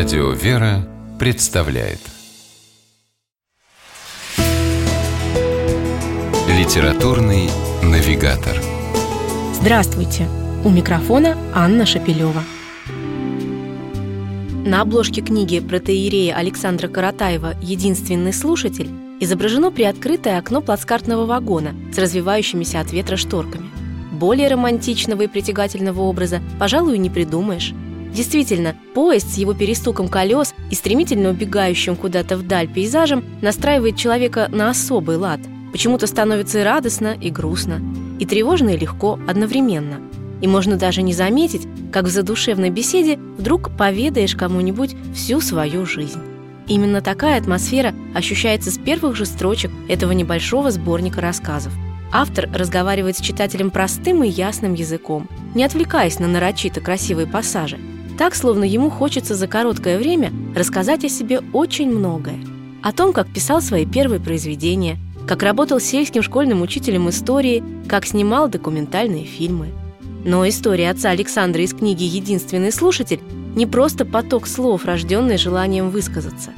Радио «Вера» представляет Литературный навигатор Здравствуйте! У микрофона Анна Шапилева. На обложке книги протеерея Александра Каратаева «Единственный слушатель» изображено приоткрытое окно плацкартного вагона с развивающимися от ветра шторками. Более романтичного и притягательного образа, пожалуй, не придумаешь. Действительно, поезд с его перестуком колес и стремительно убегающим куда-то вдаль пейзажем настраивает человека на особый лад. Почему-то становится и радостно, и грустно, и тревожно, и легко одновременно. И можно даже не заметить, как в задушевной беседе вдруг поведаешь кому-нибудь всю свою жизнь. Именно такая атмосфера ощущается с первых же строчек этого небольшого сборника рассказов. Автор разговаривает с читателем простым и ясным языком, не отвлекаясь на нарочито красивые пассажи – так, словно ему хочется за короткое время рассказать о себе очень многое. О том, как писал свои первые произведения, как работал сельским школьным учителем истории, как снимал документальные фильмы. Но история отца Александра из книги «Единственный слушатель» не просто поток слов, рожденный желанием высказаться.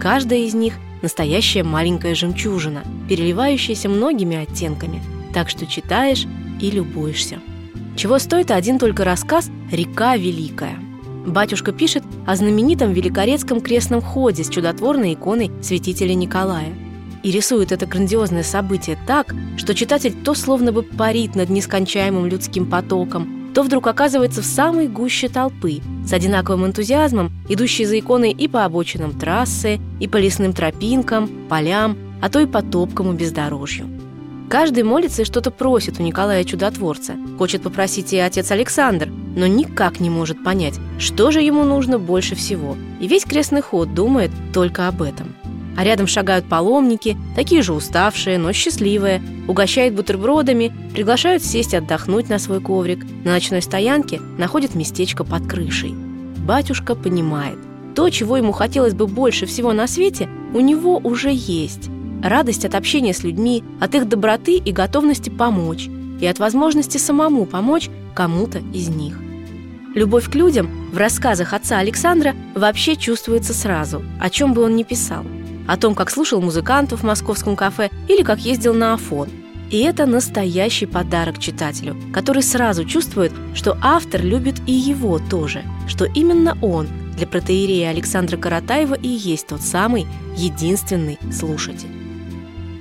Каждая из них – настоящая маленькая жемчужина, переливающаяся многими оттенками, так что читаешь и любуешься. Чего стоит один только рассказ «Река Великая». Батюшка пишет о знаменитом Великорецком крестном ходе с чудотворной иконой святителя Николая. И рисует это грандиозное событие так, что читатель то словно бы парит над нескончаемым людским потоком, то вдруг оказывается в самой гуще толпы, с одинаковым энтузиазмом, идущей за иконой и по обочинам трассы, и по лесным тропинкам, полям, а то и по топкому бездорожью. Каждый молится и что-то просит у Николая Чудотворца. Хочет попросить и отец Александр, но никак не может понять, что же ему нужно больше всего. И весь крестный ход думает только об этом. А рядом шагают паломники, такие же уставшие, но счастливые, угощают бутербродами, приглашают сесть отдохнуть на свой коврик. На ночной стоянке находят местечко под крышей. Батюшка понимает, то, чего ему хотелось бы больше всего на свете, у него уже есть радость от общения с людьми, от их доброты и готовности помочь, и от возможности самому помочь кому-то из них. Любовь к людям в рассказах отца Александра вообще чувствуется сразу, о чем бы он ни писал. О том, как слушал музыкантов в московском кафе или как ездил на Афон. И это настоящий подарок читателю, который сразу чувствует, что автор любит и его тоже, что именно он для протеерея Александра Каратаева и есть тот самый единственный слушатель.